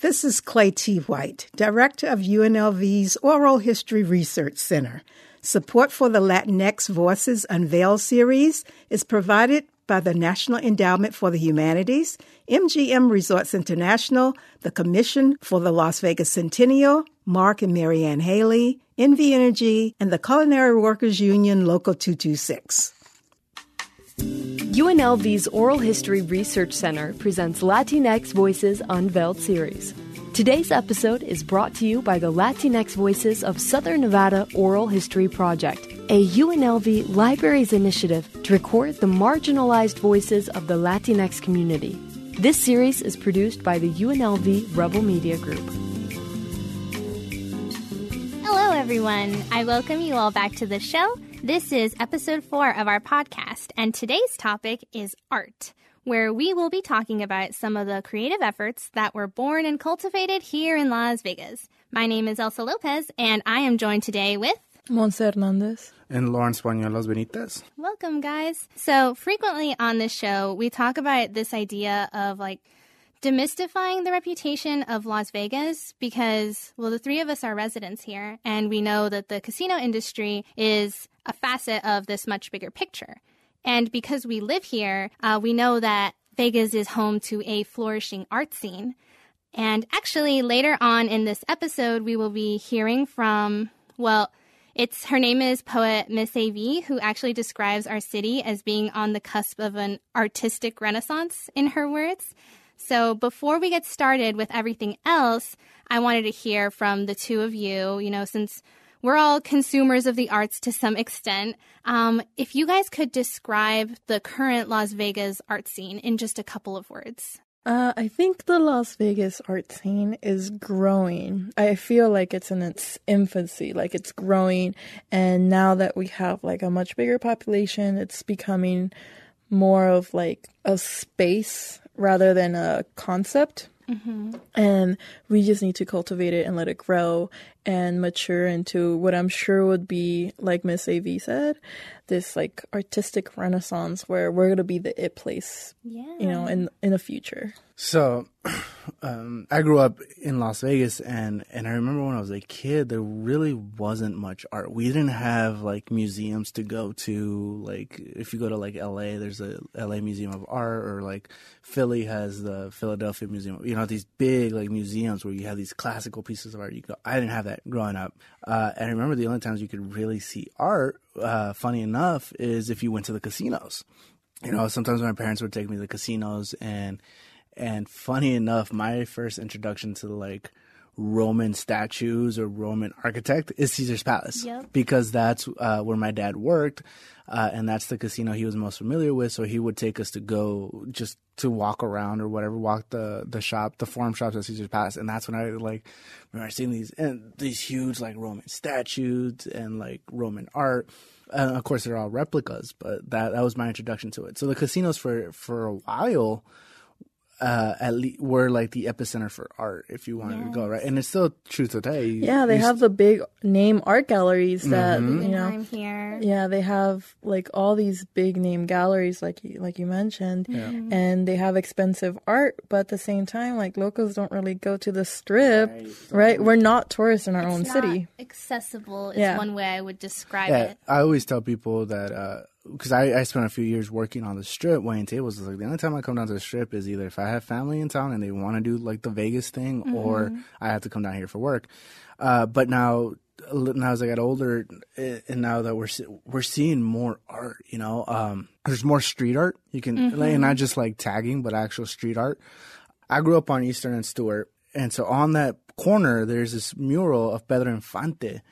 This is Claytee White, Director of UNLV's Oral History Research Center. Support for the Latinx Voices Unveiled series is provided by the National Endowment for the Humanities, MGM Resorts International, the Commission for the Las Vegas Centennial, Mark and Marianne Haley, NV Energy, and the Culinary Workers Union Local 226. UNLV's Oral History Research Center presents Latinx Voices Unveiled series. Today's episode is brought to you by the Latinx Voices of Southern Nevada Oral History Project, a UNLV Libraries initiative to record the marginalized voices of the Latinx community. This series is produced by the UNLV Rebel Media Group. Hello, everyone. I welcome you all back to the show. This is episode four of our podcast, and today's topic is art, where we will be talking about some of the creative efforts that were born and cultivated here in Las Vegas. My name is Elsa Lopez, and I am joined today with Monse Hernandez. And Lawrence Bañuelos Benitez. Welcome, guys. So, frequently on this show, we talk about this idea of like demystifying the reputation of Las Vegas because, well, the three of us are residents here, and we know that the casino industry is a facet of this much bigger picture. And because we live here, uh, we know that Vegas is home to a flourishing art scene. And actually, later on in this episode, we will be hearing from, well, it's her name is poet Miss AV, who actually describes our city as being on the cusp of an artistic renaissance, in her words. So before we get started with everything else, I wanted to hear from the two of you, you know, since we're all consumers of the arts to some extent. Um, if you guys could describe the current Las Vegas art scene in just a couple of words. Uh, I think the Las Vegas art scene is growing. I feel like it's in its infancy, like it's growing. And now that we have like a much bigger population, it's becoming more of like a space rather than a concept. Mm-hmm. And we just need to cultivate it and let it grow and mature into what I'm sure would be, like Miss AV said, this like artistic renaissance where we're gonna be the it place, yeah. you know, in in the future. So, um, I grew up in Las Vegas, and and I remember when I was a kid, there really wasn't much art. We didn't have like museums to go to. Like if you go to like L.A., there's a L.A. Museum of Art, or like Philly has the Philadelphia Museum. You know these big like museums where you have these classical pieces of art. You go. I didn't have that growing up, uh, and I remember the only times you could really see art. Uh, funny enough, is if you went to the casinos. You know, sometimes my parents would take me to the casinos and and funny enough, my first introduction to like Roman statues or Roman architect is Caesar's Palace yep. because that's uh, where my dad worked, uh, and that's the casino he was most familiar with. So he would take us to go just to walk around or whatever, walk the the shop, the forum shops at Caesar's Palace, and that's when I like remember seeing these and these huge like Roman statues and like Roman art. Uh, of course, they're all replicas, but that that was my introduction to it. So the casinos for for a while uh, at least were like the epicenter for art, if you wanted yes. to go right, and it's still true today. Yeah, they have the big name art galleries that mm-hmm. you know. I'm here. Yeah, they have like all these big name galleries, like you, like you mentioned, yeah. Mm-hmm. and they have expensive art, but at the same time, like locals don't really go to the strip, right? right? We're not tourists in our it's own city. Accessible is yeah. one way I would describe yeah, it. I always tell people that. Uh, because I, I spent a few years working on the strip, weighing tables. It's like the only time I come down to the strip is either if I have family in town and they want to do like the Vegas thing, mm-hmm. or I have to come down here for work. Uh, but now, now as I got older, eh, and now that we're we're seeing more art, you know, um, there's more street art. You can mm-hmm. like, not just like tagging, but actual street art. I grew up on Eastern and Stewart, and so on that corner, there's this mural of Pedro Infante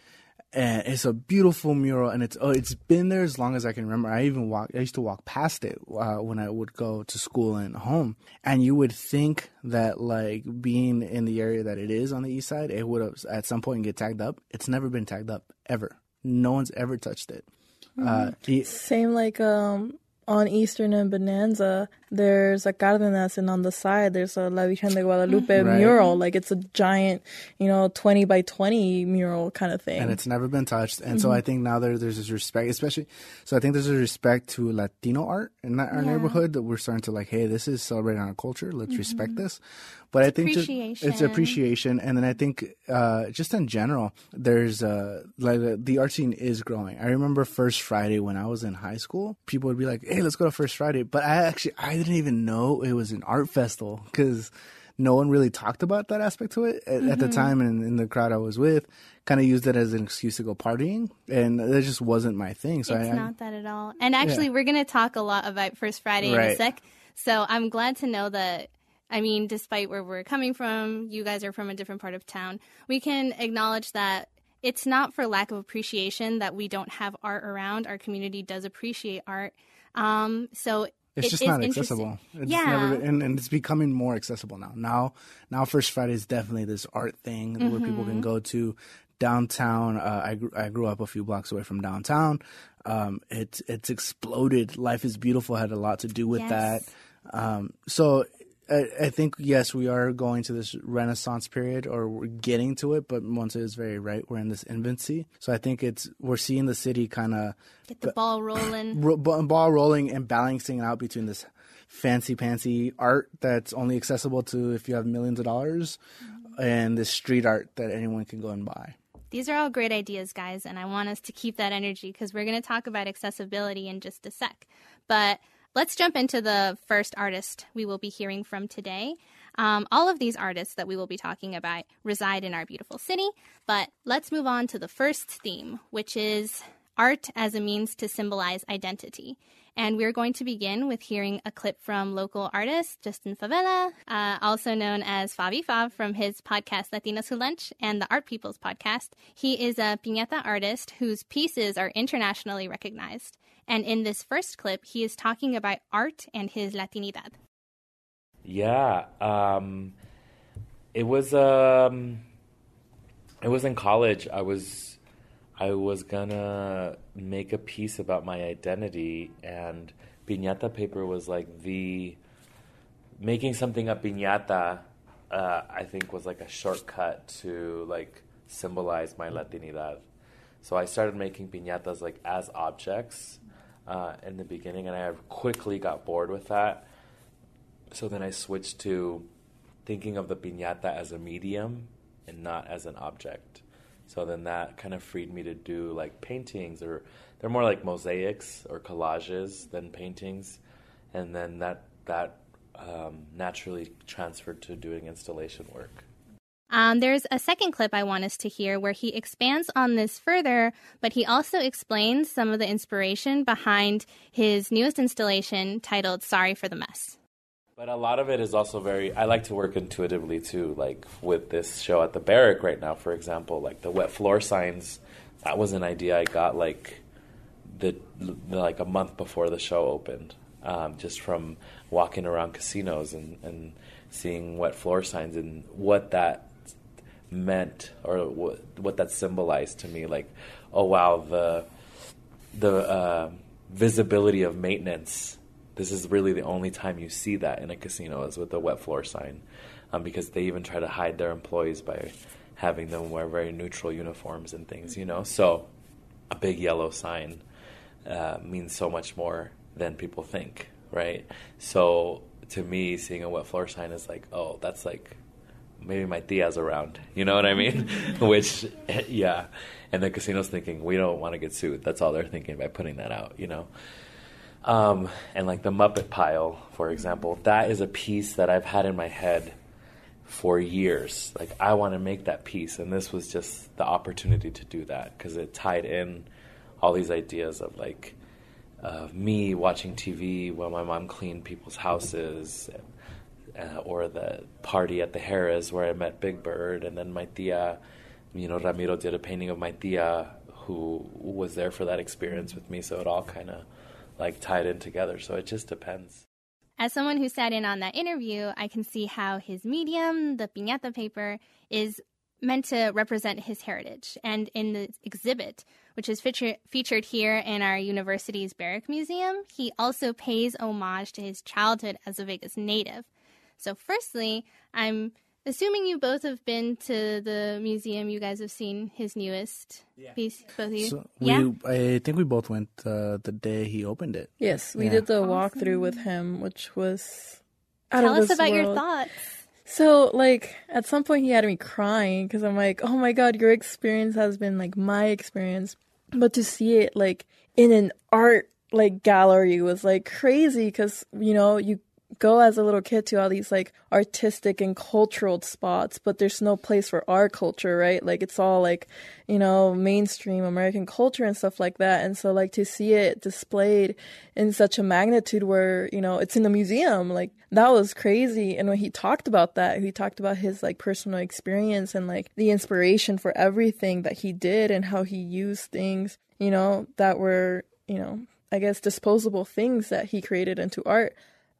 and it's a beautiful mural and it's oh, it's been there as long as I can remember. I even walk I used to walk past it uh, when I would go to school and home and you would think that like being in the area that it is on the east side it would have at some point get tagged up. It's never been tagged up ever. No one's ever touched it. Mm-hmm. Uh, Same like um on Eastern and Bonanza, there's a Cárdenas, and on the side there's a La Virgen de Guadalupe Mm-hmm. Right. mural. Like it's a giant, you know, twenty by twenty mural kind of thing. and it's never been touched. And so I think now there, there's this respect, especially. So I think there's a respect to Latino art in that, our Yeah. neighborhood that we're starting to like. Hey, this is celebrating our culture. Let's respect this. But I think just, it's appreciation. appreciation, and then I think uh, just in general, there's uh, like uh, the art scene is growing. I remember First Friday when I was in high school. People would be like, "Hey, let's go to First Friday," but I actually I didn't even know it was an art festival because no one really talked about that aspect to it at, at the time and in the crowd I was with kind of used it as an excuse to go partying and that just wasn't my thing so It's I, not that at all. And actually, we're going to talk a lot about First Friday in a sec. So I'm glad to know that. I mean, despite where we're coming from, you guys are from a different part of town. We can acknowledge that it's not for lack of appreciation that we don't have art around. Our community does appreciate art. Um, so it's it just not accessible. it's Yeah. never and, and it's becoming more accessible now. Now now first friday is definitely this art thing where people Mm-hmm. can go to downtown. Uh, I, grew, I grew up a few blocks away from downtown. Um, it's it's exploded. Life is beautiful. Had a lot to do with Yes. that. Um, so I, I think yes, we are going to this renaissance period, or we're getting to it. But Monse is very right. We're in this infancy, so I think it's we're seeing the city kind of Get the ball rolling. ro- ball rolling and balancing out between this fancy pantsy art that's only accessible to if you have millions of dollars, and this street art that anyone can go and buy. These are all great ideas, guys, and I want us to keep that energy because we're going to talk about accessibility in just a sec. But let's jump into the first artist we will be hearing from today. Um, all of these artists that we will be talking about reside in our beautiful city, but let's move on to the first theme, which is art as a means to symbolize identity. And we're going to begin with hearing a clip from local artist Justin Favela, uh, also known as Fabi Fav from his podcast Latinos Who Lunch and the Art People's podcast. He is a piñata artist whose pieces are internationally recognized. And in this first clip, he is talking about art and his Latinidad. Yeah, um, it was um, it was in college. I was I was gonna make a piece about my identity, and piñata paper was like the making something a piñata. Uh, I think was like a shortcut to like symbolize my Latinidad. So I started making piñatas like as objects uh, in the beginning, and I quickly got bored with that. So then I switched to thinking of the piñata as a medium and not as an object. So then that kind of freed me to do like paintings or they're more like mosaics or collages than paintings. And then that that um, naturally transferred to doing installation work. Um, there's a second clip I want us to hear where he expands on this further, but he also explains some of the inspiration behind his newest installation titled Sorry for the Mess. But a lot of it is also very. I like to work intuitively too. Like with this show at the Barrick right now, for example, like the wet floor signs. That was an idea I got like the like a month before the show opened, um, just from walking around casinos and and seeing wet floor signs and what that meant or what what that symbolized to me. Like, oh wow, the the uh, visibility of maintenance. This is really the only time you see that in a casino is with the wet floor sign, um, because they even try to hide their employees by having them wear very neutral uniforms and things. You know, so a big yellow sign uh, means so much more than people think, right? So to me, seeing a wet floor sign is like, oh, that's like maybe my tia's around. You know what I mean? Which, yeah. And the casino's thinking, we don't want to get sued. That's all they're thinking by putting that out, you know? Um, and like the Muppet Pile, for example, that is a piece that I've had in my head for years. Like, I want to make that piece. And this was just the opportunity to do that because it tied in all these ideas of like, of me watching TV while my mom cleaned people's houses, uh, or the party at the Harrah's where I met Big Bird, and then my tia, you know, Ramiro did a painting of my tia who was there for that experience with me, so it all kind of like tied in together. So it just depends. As someone who sat in on that interview, I can see how his medium, the piñata paper, is meant to represent his heritage. And in the exhibit, which is feature- featured here in our university's Barrick Museum, he also pays homage to his childhood as a Vegas native. So, firstly, I'm assuming you both have been to the museum. You guys have seen his newest Yeah. piece, both of you. So yeah. I think we both went uh, the day he opened it. Yes, we Yeah. did the walkthrough with him, which was out Tell of us this about your thoughts. So, like, at some point he had me crying because I'm like, oh my god, your experience has been like my experience. But to see it, like, in an art, like, gallery was like crazy because, you know, you go as a little kid to all these like artistic and cultural spots, but there's no place for our culture, right? Like, it's all like, you know, mainstream American culture and stuff like that. And so, like, to see it displayed in such a magnitude where, you know, it's in the museum, like, that was crazy. And when he talked about that, he talked about his like personal experience and like the inspiration for everything that he did and how he used things, you know, that were, you know, I guess disposable things that he created into art.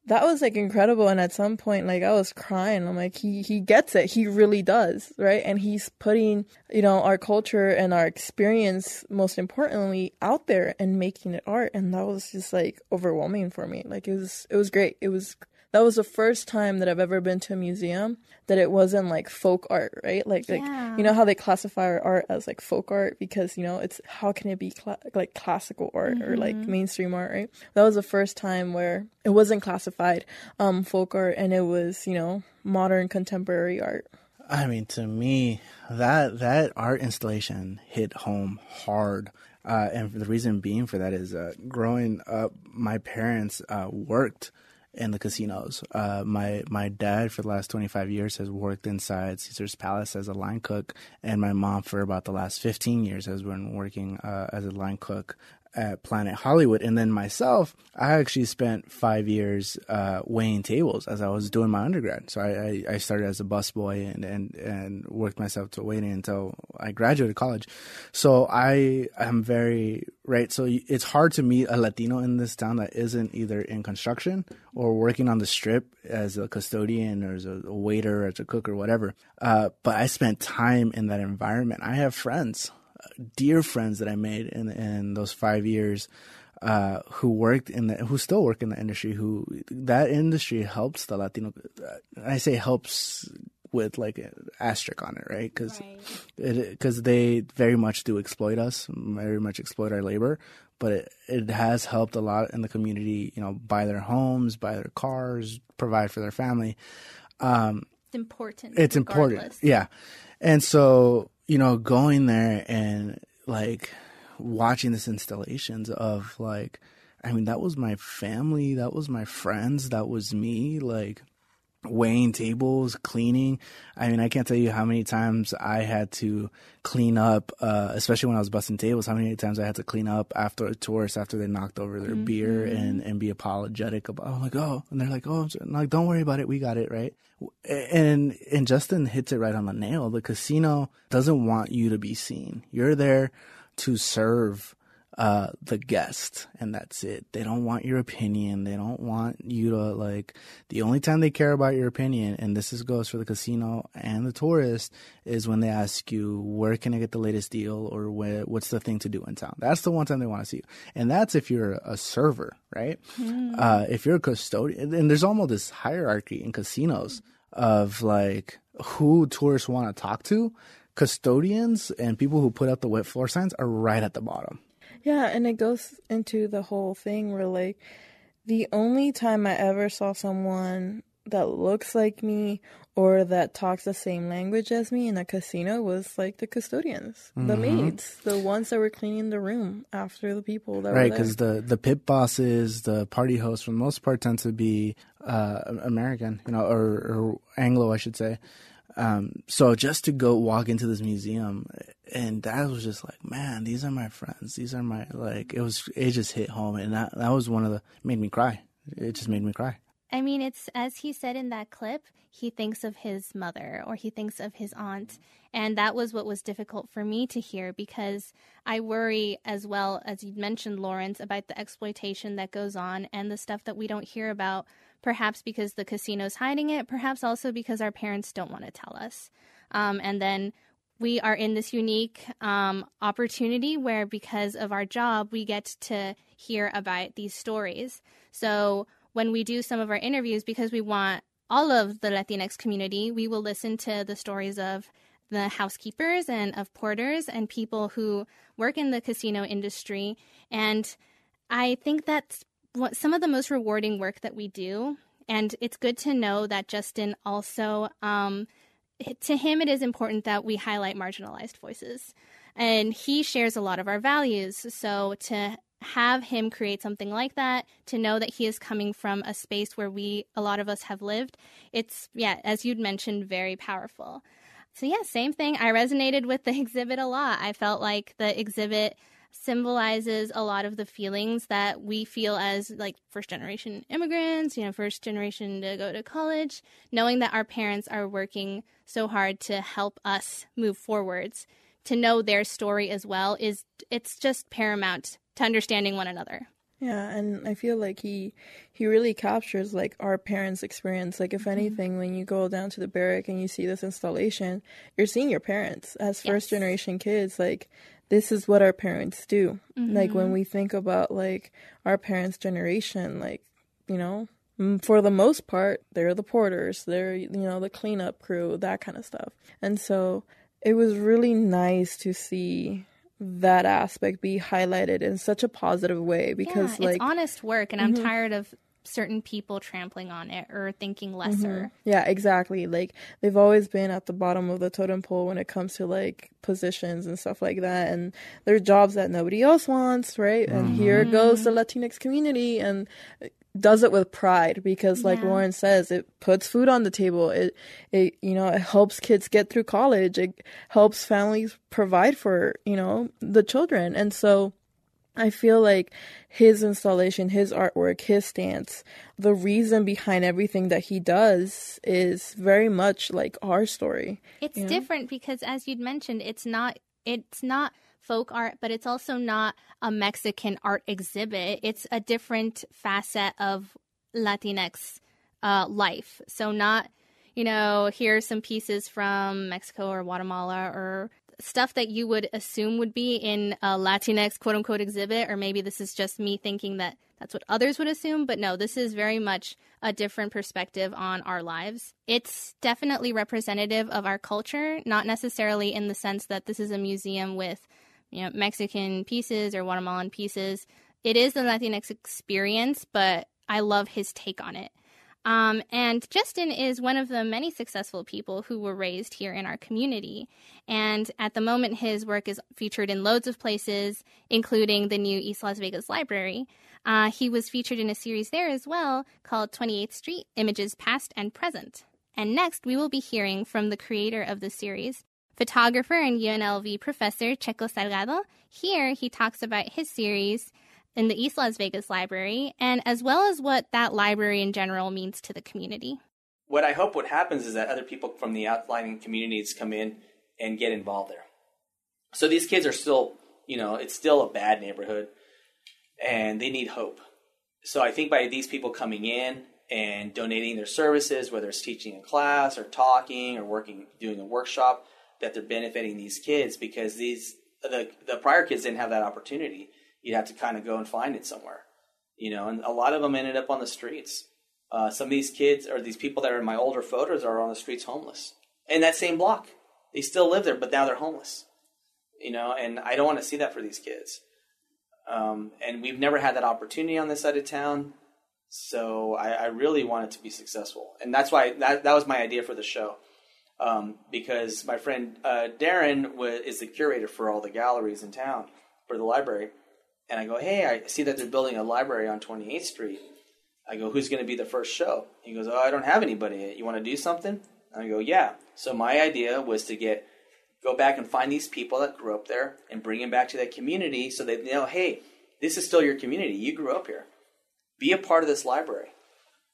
That was like incredible. And at some point, like I was crying. I'm like, he, he gets it. He really does. Right. And he's putting, you know, our culture and our experience, most importantly, out there and making it art. And that was just like overwhelming for me. Like it was, it was great. It was that was the first time that I've ever been to a museum that it wasn't like folk art, right? Like, like you know how they classify our art as like folk art because you know it's how can it be cla- like classical art or like mainstream art, right? That was the first time where it wasn't classified um folk art and it was you know modern contemporary art. I mean, to me, that that art installation hit home hard. Uh, and the reason being for that is uh, growing up, my parents uh, worked in the casinos. Uh, my my dad for the last 25 years has worked inside Caesar's Palace as a line cook, and my mom for about the last 15 years has been working uh, as a line cook at Planet Hollywood. And then myself, I actually spent five years uh, weighing tables as I was doing my undergrad. So I, I, I started as a busboy and, and, and worked myself to waiting until I graduated college. So I am very, right. So it's hard to meet a Latino in this town that isn't either in construction or working on the strip as a custodian or as a waiter or as a cook or whatever. Uh, but I spent time in that environment. I have friends dear friends that I made in in those five years uh, who worked in the who still work in the industry. Who that industry helps the Latino. I say helps with like an asterisk on it, right? Because because they very much do exploit us, very much exploit our labor. But it, it has helped a lot in the community, you know, buy their homes, buy their cars, provide for their family. It's important. It's important. Yeah. And so, you know, going there and like watching this installations of like I mean, that was my family, that was my friends, that was me, like weighing tables, cleaning. I mean, I can't tell you how many times I had to clean up, uh, especially when I was busting tables, how many times I had to clean up after a tourist after they knocked over their beer and, and be apologetic about, oh, like, oh, and they're like, oh, I'm like, don't worry about it. We got it. Right. And, and Justin hits it right on the nail. The casino doesn't want you to be seen. You're there to serve uh, the guest, and that's it. They don't want your opinion. They don't want you to like. The only time they care about your opinion, and this is goes for the casino and the tourist, is when they ask you where can I get the latest deal or where, what's the thing to do in town. That's the one time they want to see you, and that's if you're a server, right? Uh, if you're a custodian, and there's almost this hierarchy in casinos of like who tourists want to talk to. Custodians and people who put up the wet floor signs are right at the bottom. Yeah, and it goes into the whole thing where like the only time I ever saw someone that looks like me or that talks the same language as me in a casino was like the custodians, the maids, the ones that were cleaning the room after the people that right because the the pit bosses the party hosts for the most part tend to be uh american you know or, or anglo i should say um so just to go walk into this museum and that was just like man these are my friends these are my like it was it just hit home and that that was one of the made me cry it just made me cry I mean, it's as he said in that clip, he thinks of his mother or he thinks of his aunt. And that was what was difficult for me to hear because I worry, as well as you mentioned, Lawrence, about the exploitation that goes on and the stuff that we don't hear about perhaps because the casino's hiding it, perhaps also because our parents don't want to tell us. Um, and then we are in this unique um, opportunity where, because of our job, we get to hear about these stories. So when we do some of our interviews, because we want all of the Latinx community, we will listen to the stories of the housekeepers and of porters and people who work in the casino industry. And I think that's what some of the most rewarding work that we do. And it's good to know that Justin also, um, to him, it is important that we highlight marginalized voices. And he shares a lot of our values. So to have him create something like that, to know that he is coming from a space where we, a lot of us have lived, it's, yeah, as you'd mentioned, very powerful. So, yeah, same thing. I resonated with the exhibit a lot. I felt like the exhibit symbolizes a lot of the feelings that we feel as like first generation immigrants, you know, first generation to go to college, knowing that our parents are working so hard to help us move forwards. To know their story as well is it's just paramount to understanding one another. Yeah, and I feel like he he really captures like our parents' experience. Like if mm-hmm. anything, when you go down to the Barrick and you see this installation, you're seeing your parents as first yes. generation kids. Like this is what our parents do. Mm-hmm. Like when we think about like our parents' generation, like you know, for the most part, they're the porters, they're you know the cleanup crew, that kind of stuff. And so it was really nice to see that aspect be highlighted in such a positive way because yeah, like honest work and mm-hmm. i'm tired of certain people trampling on it or thinking lesser mm-hmm. yeah exactly like they've always been at the bottom of the totem pole when it comes to like positions and stuff like that and they're jobs that nobody else wants right mm-hmm. and here goes the latinx community and does it with pride because like yeah. Lawrence says it puts food on the table it it you know it helps kids get through college it helps families provide for you know the children and so I feel like his installation, his artwork, his stance, the reason behind everything that he does is very much like our story. It's different because as you'd mentioned, it's not it's not folk art, but it's also not a Mexican art exhibit. It's a different facet of Latinx uh, life. So, not, you know, here are some pieces from Mexico or Guatemala or stuff that you would assume would be in a Latinx quote unquote exhibit, or maybe this is just me thinking that that's what others would assume. But no, this is very much a different perspective on our lives. It's definitely representative of our culture, not necessarily in the sense that this is a museum with you know, Mexican pieces or Guatemalan pieces. It is the Latinx experience, but I love his take on it. Um, and Justin is one of the many successful people who were raised here in our community. And at the moment, his work is featured in loads of places, including the new East Las Vegas Library. Uh, he was featured in a series there as well called 28th Street Images Past and Present. And next, we will be hearing from the creator of the series, photographer and UNLV professor Checo Salgado. Here, he talks about his series in the East Las Vegas Library, and as well as what that library in general means to the community. What I hope what happens is that other people from the outlying communities come in and get involved there. So these kids are still, you know, it's still a bad neighborhood, and they need hope. So I think by these people coming in and donating their services, whether it's teaching a class or talking or working, doing a workshop, that they're benefiting these kids because these the the prior kids didn't have that opportunity. You'd have to kind of go and find it somewhere, you know. And a lot of them ended up on the streets. Uh, some of these kids or these people that are in my older photos are on the streets homeless in that same block. They still live there, but now they're homeless, you know. And I don't want to see that for these kids. Um, and we've never had that opportunity on this side of town. So I, I, really want it to be successful, and that's why that that was my idea for the show um, because my friend uh, Darren was, is the curator for all the galleries in town for the library. And I go, hey, I see that they're building a library on 28th Street. I go, who's going to be the first show? He goes, oh, I don't have anybody. You want to do something? And I go, yeah. So my idea was to get go back and find these people that grew up there and bring them back to that community so they know, hey, this is still your community. You grew up here. Be a part of this library.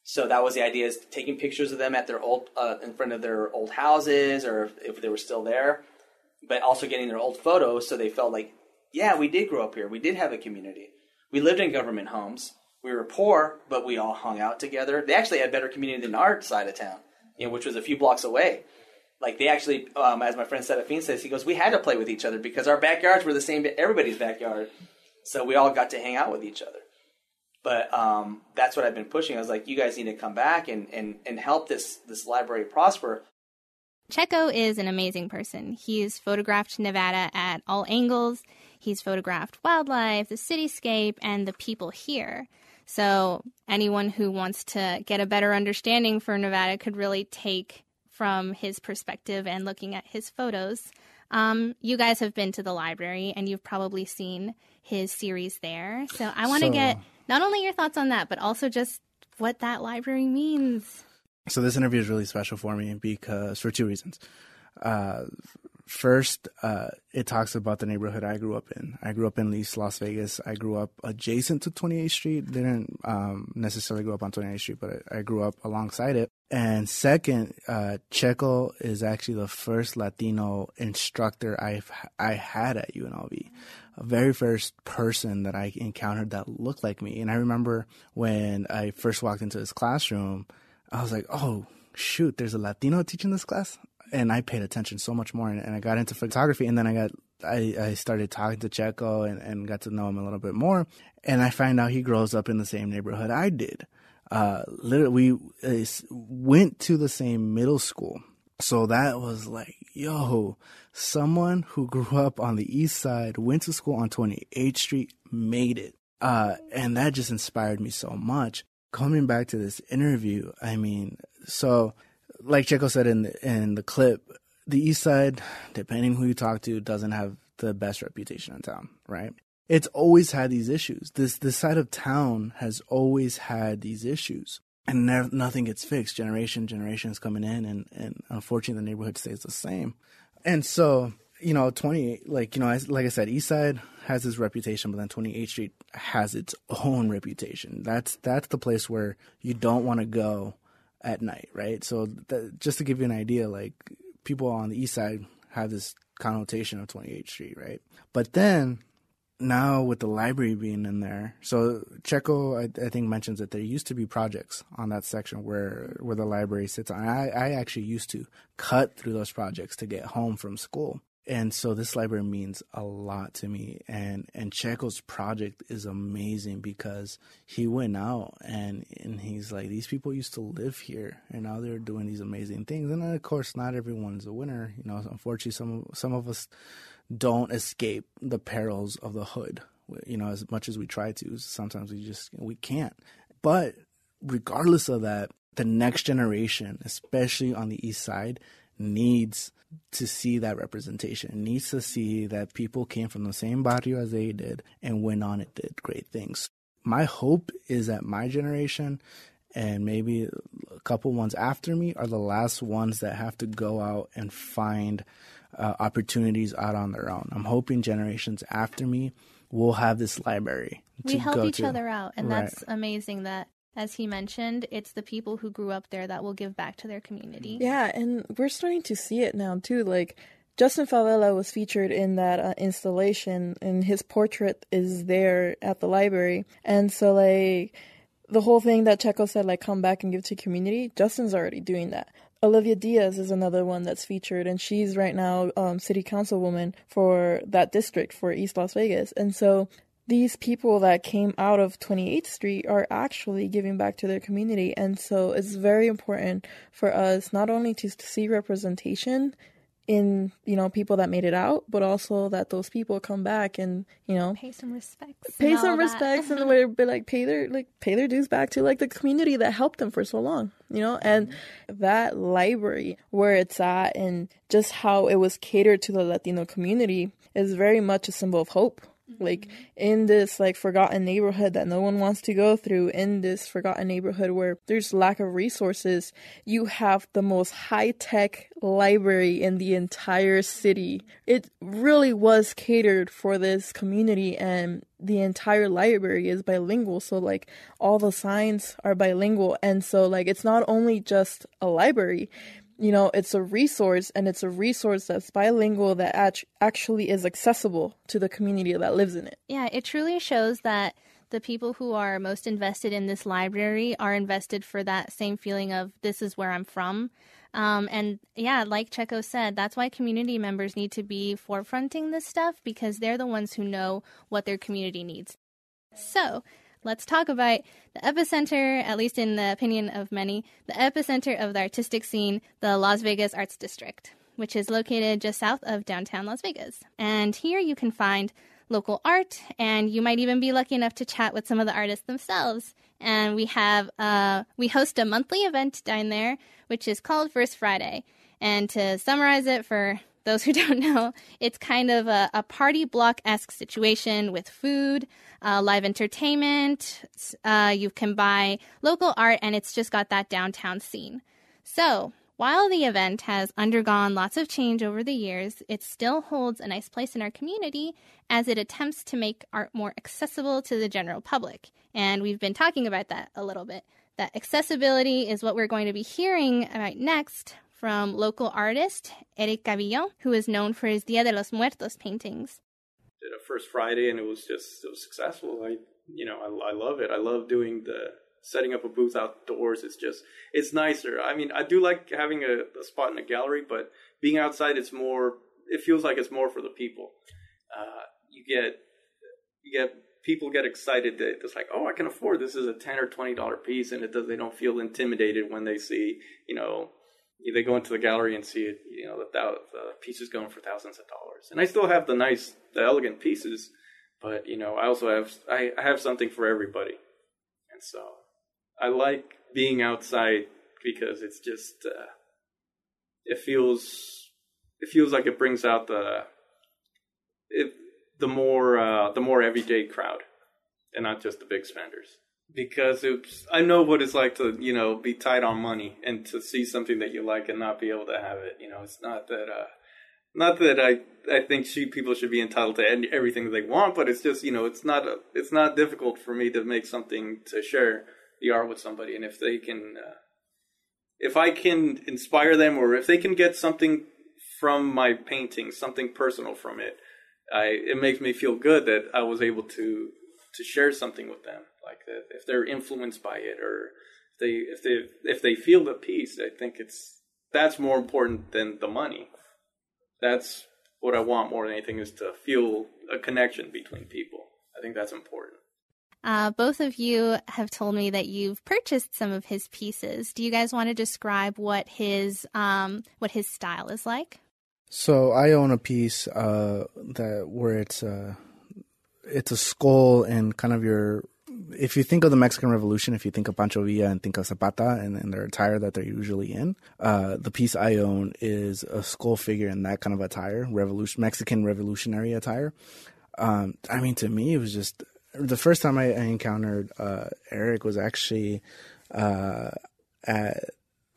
So that was the idea: is taking pictures of them at their old, uh, in front of their old houses, or if they were still there, but also getting their old photos, so they felt like, yeah, we did grow up here. We did have a community. We lived in government homes. We were poor, but we all hung out together. They actually had better community than our side of town, you know, which was a few blocks away. Like they actually, um, as my friend Serafin says, he goes, we had to play with each other because our backyards were the same, everybody's backyard. So we all got to hang out with each other. But um, that's what I've been pushing. I was like, you guys need to come back and, and, and help this this library prosper. Checo is an amazing person. He's photographed Nevada at all angles. He's photographed wildlife, the cityscape, and the people here. So anyone who wants to get a better understanding for Nevada could really take from his perspective and looking at his photos. Um, you guys have been to the library and you've probably seen his series there. So I want to So- get not only your thoughts on that, but also just what that library means. So this interview is really special for me because for two reasons. Uh, first, uh, it talks about the neighborhood I grew up in. I grew up in East Las Vegas. I grew up adjacent to 28th Street. Didn't um, necessarily grow up on 28th Street, but I, I grew up alongside it. And second, uh, Checo is actually the first Latino instructor I've I had at UNLV. A very first person that I encountered that looked like me. And I remember when I first walked into his classroom, I was like, oh, shoot, there's a Latino teaching this class? And I paid attention so much more and, and I got into photography and then I got I, I started talking to Checo and, and got to know him a little bit more. And I find out he grows up in the same neighborhood I did. Uh, literally, we uh, went to the same middle school. So that was like, yo, someone who grew up on the east side, went to school on 28th Street, made it. Uh, and that just inspired me so much. Coming back to this interview, I mean, so like Checo said in the, in the clip, the east side, depending who you talk to, doesn't have the best reputation in town, right? It's always had these issues. This this side of town has always had these issues, and never, nothing gets fixed. Generation generations coming in, and and unfortunately, the neighborhood stays the same. And so, you know, twenty like you know, like I said, East Side has this reputation, but then Twenty Eighth Street has its own reputation. That's that's the place where you don't want to go at night, right? So just to give you an idea, like people on the east side have this connotation of 28th Street, right? But then now with the library being in there, so Checo I, I think mentions that there used to be projects on that section where where the library sits on. I, I actually used to cut through those projects to get home from school. And so this library means a lot to me. And and Checo's project is amazing because he went out and and he's like, these people used to live here, and now they're doing these amazing things. And of course, not everyone's a winner. You know, unfortunately, some some of us don't escape the perils of the hood. You know, as much as we try to, sometimes we just we can't. But regardless of that, the next generation, especially on the east side, needs to see that representation. It needs to see that people came from the same barrio as they did and went on and did great things. My hope is that my generation and maybe a couple ones after me are the last ones that have to go out and find uh, opportunities out on their own. I'm hoping generations after me will have this library. We to help go each to. other out, and Right. that's amazing that as he mentioned, it's the people who grew up there that will give back to their community. Yeah, and we're starting to see it now too. Like Justin Favela was featured in that uh, installation, and his portrait is there at the library. And so, like, the whole thing that Checo said, like, come back and give to community, Justin's already doing that. Olivia Diaz is another one that's featured, and she's right now um, city councilwoman for that district for East Las Vegas. And so these people that came out of 28th Street are actually giving back to their community. And so it's very important for us not only to see representation in, you know, people that made it out, but also that those people come back and, you know, Pay some respects. pay some respects and way be like pay their like pay their dues back to like the community that helped them for so long you know and that library where it's at and just how it was catered to the latino community is very much a symbol of hope like mm-hmm. in this like forgotten neighborhood that no one wants to go through in this forgotten neighborhood where there's lack of resources you have the most high-tech library in the entire city. It really was catered for this community and the entire library is bilingual so like all the signs are bilingual. And so like it's not only just a library you know it's a resource and it's a resource that's bilingual that act- actually is accessible to the community that lives in it Yeah, it truly shows that the people who are most invested in this library are invested for that same feeling of this is where I'm from. Um, and yeah, like Checo said, that's why community members need to be forefronting this stuff because they're the ones who know what their community needs. So, let's talk about the epicenter, at least in the opinion of many, the epicenter of the artistic scene, the Las Vegas Arts District, which is located just south of downtown Las Vegas. And here you can find local art, and you might even be lucky enough to chat with some of the artists themselves. And we have uh, we host a monthly event down there, which is called First Friday. And to summarize it for those who don't know, it's kind of a, a party block esque situation with food, uh, live entertainment. Uh, you can buy local art, and it's just got that downtown scene. So, while the event has undergone lots of change over the years, it still holds a nice place in our community as it attempts to make art more accessible to the general public. And we've been talking about that a little bit. That accessibility is what we're going to be hearing about next from local artist Eric Cavillon, who is known for his Dia de los Muertos paintings. Did a first Friday and it was just it was successful. I you know I, I love it. I love doing the setting up a booth outdoors. It's just it's nicer. I mean I do like having a, a spot in a gallery, but being outside it's more. It feels like it's more for the people. Uh, you get you get people get excited that it's like, oh, I can afford this is a ten or twenty dollar piece, and it does. They don't feel intimidated when they see you know they go into the gallery and see it, you know, the, the pieces going for thousands of dollars. And I still have the nice, the elegant pieces, but you know, I also have I, I have something for everybody, and so I like being outside because it's just uh, it feels it feels like it brings out the it the more uh, the more everyday crowd, and not just the big spenders because I know what it's like to you know be tight on money and to see something that you like and not be able to have it. You know, it's not that uh, not that I I think she, people should be entitled to everything they want, but it's just you know it's not a, it's not difficult for me to make something to share the art with somebody, and if they can. Uh, if I can inspire them, or if they can get something from my painting, something personal from it, I it makes me feel good that I was able to to share something with them like if they're influenced by it or if they if they if they feel the piece i think it's that's more important than the money that's what i want more than anything is to feel a connection between people i think that's important uh, both of you have told me that you've purchased some of his pieces. Do you guys want to describe what his um, what his style is like? So I own a piece uh, that where it's a it's a skull and kind of your if you think of the Mexican Revolution, if you think of Pancho Villa and think of Zapata and, and their attire that they're usually in, uh, the piece I own is a skull figure in that kind of attire, revolution Mexican revolutionary attire. Um, I mean, to me, it was just the first time I, I encountered uh, Eric was actually uh, at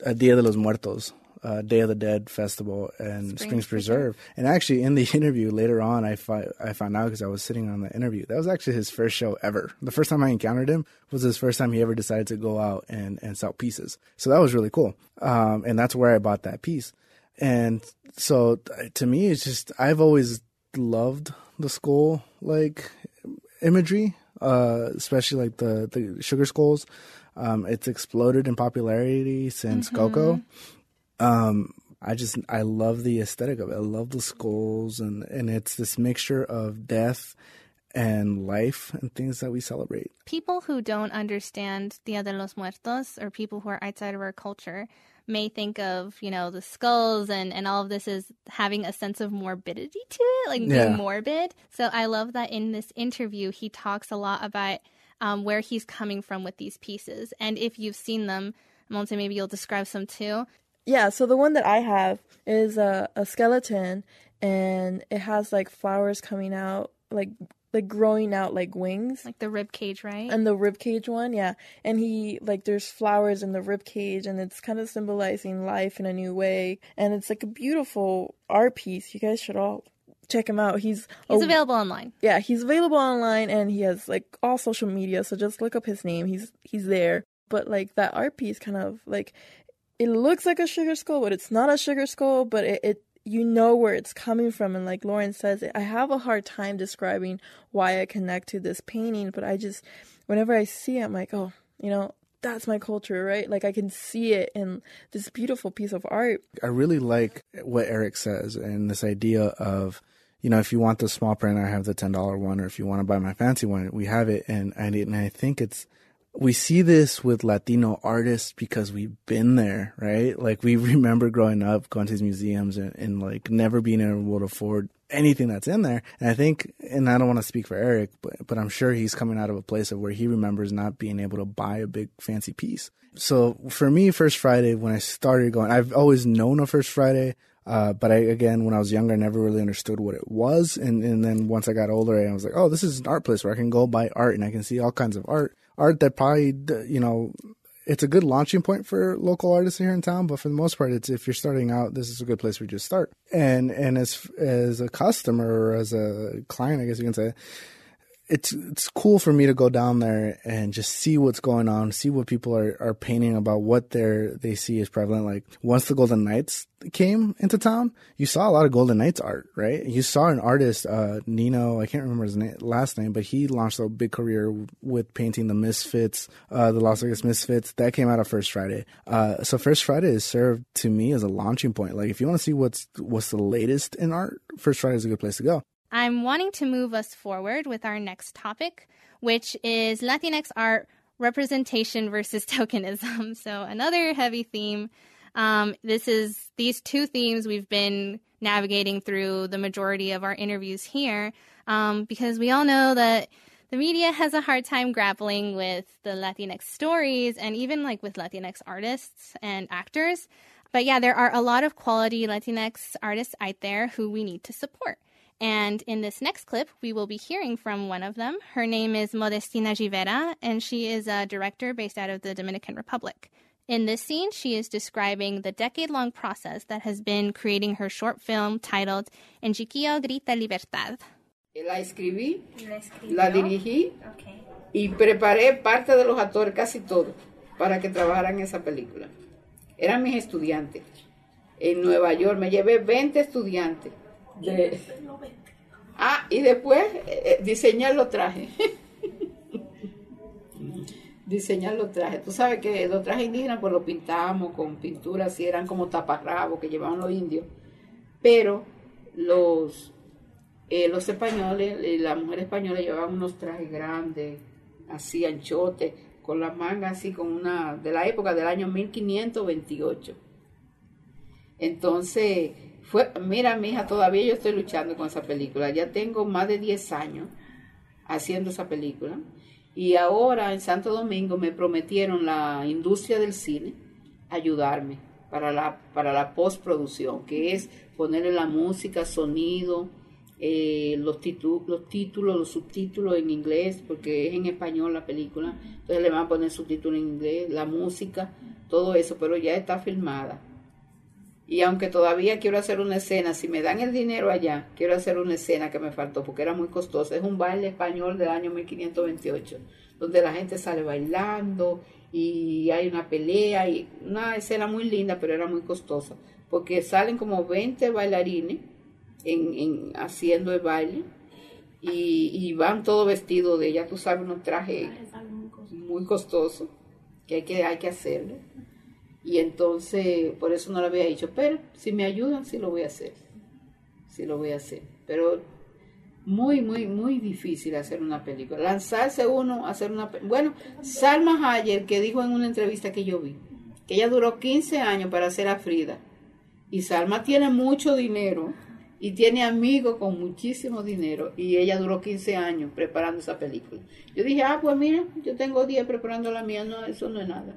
a Dia de los Muertos uh, Day of the Dead festival and Springs, Springs Preserve. And actually, in the interview later on, I fi- I found out because I was sitting on the interview that was actually his first show ever. The first time I encountered him was his first time he ever decided to go out and and sell pieces. So that was really cool. Um, and that's where I bought that piece. And so to me, it's just I've always loved the skull like imagery, uh, especially like the the sugar skulls. Um, it's exploded in popularity since mm-hmm. Coco um, I just I love the aesthetic of it. I love the skulls and and it's this mixture of death and life and things that we celebrate. People who don't understand Dia de los Muertos or people who are outside of our culture may think of, you know, the skulls and, and all of this as having a sense of morbidity to it, like being yeah. morbid. So I love that in this interview, he talks a lot about um, where he's coming from with these pieces. And if you've seen them, Monse, maybe you'll describe some too. Yeah, so the one that I have is a, a skeleton and it has like flowers coming out, like like growing out like wings. Like the rib cage, right? And the rib cage one, yeah. And he like there's flowers in the rib cage and it's kind of symbolizing life in a new way. And it's like a beautiful art piece. You guys should all check him out. He's He's a, available online. Yeah, he's available online and he has like all social media, so just look up his name. He's he's there but like that art piece kind of like it looks like a sugar skull, but it's not a sugar skull. But it, it you know where it's coming from and like Lawrence says I have a hard time describing why I connect to this painting, but I just whenever I see it I'm like, "Oh, you know, that's my culture, right? Like I can see it in this beautiful piece of art. I really like what Eric says and this idea of, you know, if you want the small print, I have the ten dollar one, or if you want to buy my fancy one, we have it. And and I think it's we see this with Latino artists because we've been there, right? Like we remember growing up, going to these museums and, and like never being able to afford anything that's in there. And I think, and I don't want to speak for Eric, but, but I'm sure he's coming out of a place of where he remembers not being able to buy a big fancy piece. So for me, First Friday, when I started going, I've always known a First Friday. Uh, but I, again, when I was younger, I never really understood what it was. And, and then once I got older, I was like, oh, this is an art place where I can go buy art and I can see all kinds of art. Art that probably, you know, it's a good launching point for local artists here in town, but for the most part, it's if you're starting out, this is a good place for you to start. And and as as a customer or as a client, I guess you can say, it's it's cool for me to go down there and just see what's going on, see what people are, are painting about what they they see as prevalent. Like once the Golden Knights came into town, you saw a lot of Golden Knights art, right? You saw an artist, uh, Nino, I can't remember his name, last name, but he launched a big career with painting the Misfits, uh, the Las Vegas Misfits. That came out of First Friday. Uh, so First Friday is served to me as a launching point. Like if you want to see what's what's the latest in art, First Friday is a good place to go. I'm wanting to move us forward with our next topic, which is Latinx art representation versus tokenism. So, another heavy theme. Um, this is these two themes we've been navigating through the majority of our interviews here um, because we all know that the media has a hard time grappling with the Latinx stories and even like with Latinx artists and actors. But yeah, there are a lot of quality Latinx artists out there who we need to support. And in this next clip, we will be hearing from one of them. Her name is Modestina Givera, and she is a director based out of the Dominican Republic. In this scene, she is describing the decade long process that has been creating her short film titled Enriquillo Grita Libertad. La escribí, la, la dirigí okay. y preparé parte de los actores, casi todos, para que trabajaran en esa película. Eran mis estudiantes. En Nueva York me llevé 20 estudiantes de... Ah, y después eh, diseñar los trajes. diseñar los trajes. Tú sabes que los trajes indígenas pues los pintamos con pinturas y eran como taparrabos que llevaban los indios. Pero los, eh, los españoles, eh, la mujer española llevaban unos trajes grandes, así anchotes, con las mangas así con una, de la época del año 1528. Entonces, fue, mira, mi todavía yo estoy luchando con esa película. Ya tengo más de 10 años haciendo esa película. Y ahora en Santo Domingo me prometieron la industria del cine ayudarme para la, para la postproducción, que es ponerle la música, sonido, eh, los, los títulos, los subtítulos en inglés, porque es en español la película. Entonces le van a poner subtítulos en inglés, la música, todo eso, pero ya está filmada. Y aunque todavía quiero hacer una escena, si me dan el dinero allá, quiero hacer una escena que me faltó porque era muy costosa. Es un baile español del año 1528, donde la gente sale bailando y hay una pelea y una escena muy linda, pero era muy costosa, porque salen como 20 bailarines en, haciendo el baile y, van todos vestidos de, ya tú sabes, unos trajes muy costosos que hay que, hay que hacerlo. Y entonces, por eso no lo había dicho, pero si me ayudan, sí lo voy a hacer. Sí lo voy a hacer. Pero muy, muy, muy difícil hacer una película. Lanzarse uno hacer una película. Bueno, Salma Hayek, que dijo en una entrevista que yo vi, que ella duró 15 años para hacer a Frida. Y Salma tiene mucho dinero y tiene amigos con muchísimo dinero. Y ella duró 15 años preparando esa película. Yo dije, ah, pues mira, yo tengo 10 preparando la mía. No, eso no es nada.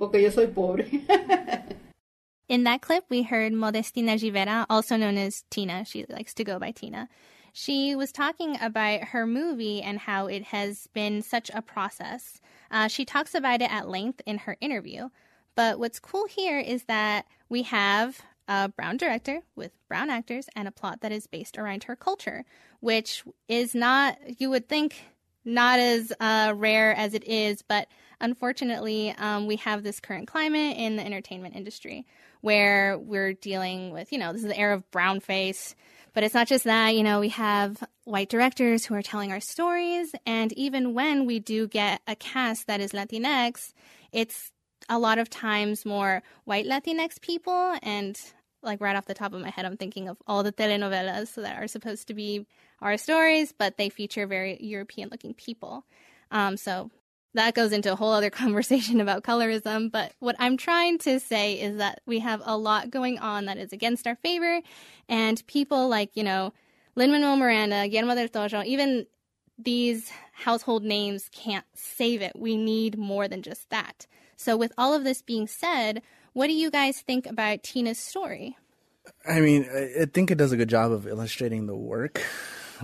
Porque yo soy pobre. In that clip, we heard Modestina Givera, also known as Tina. She likes to go by Tina. She was talking about her movie and how it has been such a process. Uh, she talks about it at length in her interview. But what's cool here is that we have a brown director with brown actors and a plot that is based around her culture, which is not, you would think, not as uh, rare as it is, but unfortunately, um, we have this current climate in the entertainment industry where we're dealing with, you know, this is the era of brown face. But it's not just that, you know, we have white directors who are telling our stories. And even when we do get a cast that is Latinx, it's a lot of times more white Latinx people. And like right off the top of my head, I'm thinking of all the telenovelas that are supposed to be our stories, but they feature very European looking people. Um, so that goes into a whole other conversation about colorism. But what I'm trying to say is that we have a lot going on that is against our favor. And people like, you know, Lin Manuel Miranda, Guillermo del Toro, even these household names can't save it. We need more than just that. So, with all of this being said, what do you guys think about Tina's story? I mean, I think it does a good job of illustrating the work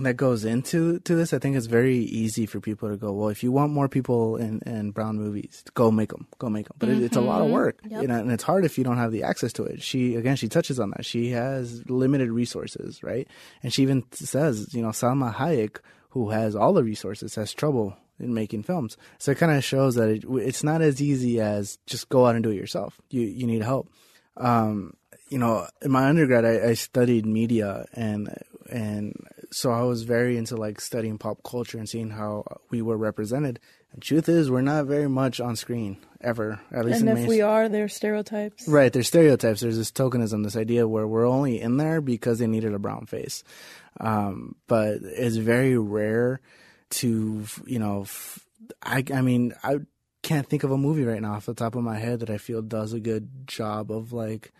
that goes into to this. I think it's very easy for people to go, well, if you want more people in, in brown movies, go make them, go make them. But mm-hmm. it, it's a lot of work, yep. you know, and it's hard if you don't have the access to it. She again, she touches on that. She has limited resources, right? And she even says, you know, Salma Hayek, who has all the resources, has trouble in making films. So it kind of shows that it, it's not as easy as just go out and do it yourself. You you need help. Um, you know, in my undergrad, I, I studied media, and and so I was very into like studying pop culture and seeing how we were represented. And truth is, we're not very much on screen ever. At least, in mainstream. and if main... we are, they're stereotypes. Right, they're stereotypes. There's this tokenism, this idea where we're only in there because they needed a brown face. Um, but it's very rare to, you know, I, I mean, I can't think of a movie right now off the top of my head that I feel does a good job of like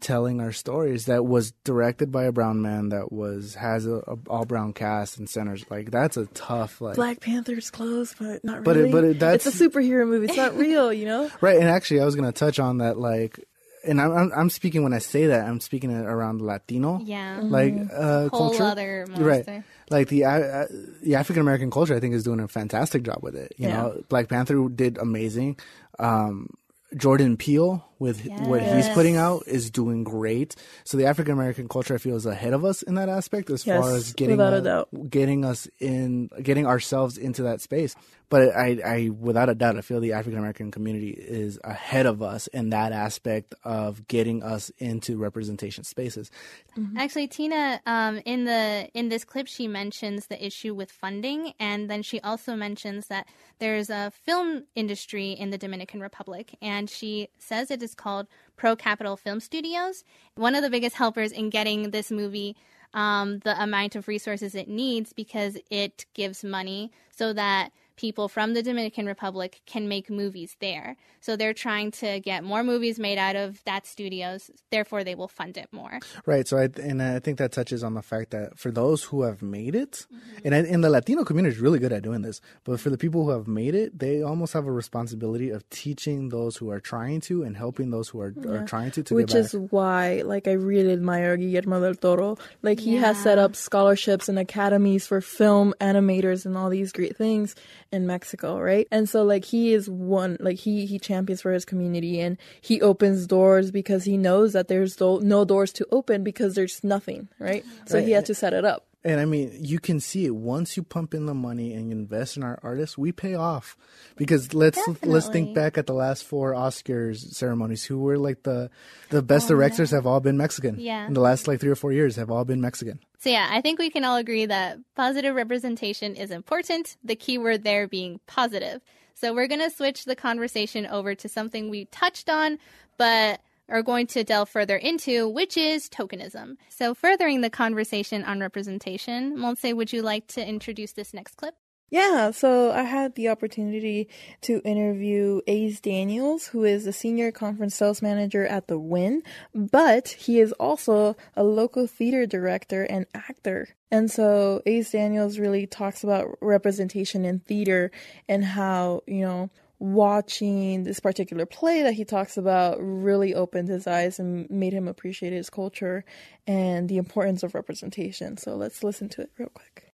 telling our stories that was directed by a brown man that was has a, a all brown cast and centers like that's a tough like Black Panther's close but not but really. it, but it, that's it's a superhero movie. It's not real you know? Right and actually I was gonna touch on that like and I'm, I'm, I'm speaking when I say that I'm speaking around Latino. Yeah. Like uh, Whole culture. other right. like the uh, the African American culture, I think is doing a fantastic job with it. You yeah. know, Black Panther did amazing. Um, Jordan Peele with yes. what he's putting out is doing great. So the African American culture, I feel, is ahead of us in that aspect as yes, far as getting uh, getting us in, getting ourselves into that space. But I, I, without a doubt, I feel the African American community is ahead of us in that aspect of getting us into representation spaces. Mm-hmm. Actually, Tina, um, in the in this clip, she mentions the issue with funding, and then she also mentions that there's a film industry in the Dominican Republic, and she says it is called Pro Capital Film Studios. One of the biggest helpers in getting this movie um, the amount of resources it needs because it gives money so that people from the Dominican Republic can make movies there. So they're trying to get more movies made out of that studios. Therefore, they will fund it more. Right. So I and I think that touches on the fact that for those who have made it, mm-hmm. and and the Latino community is really good at doing this, but for the people who have made it, they almost have a responsibility of teaching those who are trying to and helping those who are, yeah. are trying to. to Which is why, like, I really admire Guillermo del Toro. Like, he yeah. has set up scholarships and academies for film animators and all these great things in Mexico, right? And so like he is one like he he champions for his community and he opens doors because he knows that there's no doors to open because there's nothing, right? So right. he had to set it up. And I mean, you can see it once you pump in the money and invest in our artists, we pay off. Because let's Definitely. let's think back at the last four Oscars ceremonies. Who were like the the oh, best oh, directors yeah. have all been Mexican. Yeah. In the last like three or four years, have all been Mexican. So yeah, I think we can all agree that positive representation is important. The key word there being positive. So we're gonna switch the conversation over to something we touched on, but are going to delve further into, which is tokenism. So, furthering the conversation on representation, Monse, would you like to introduce this next clip? Yeah, so I had the opportunity to interview Ace Daniels, who is a senior conference sales manager at the Wynn, but he is also a local theater director and actor. And so Ace Daniels really talks about representation in theater and how, you know, watching this particular play that he talks about really opened his eyes and made him appreciate his culture and the importance of representation. So let's listen to it real quick.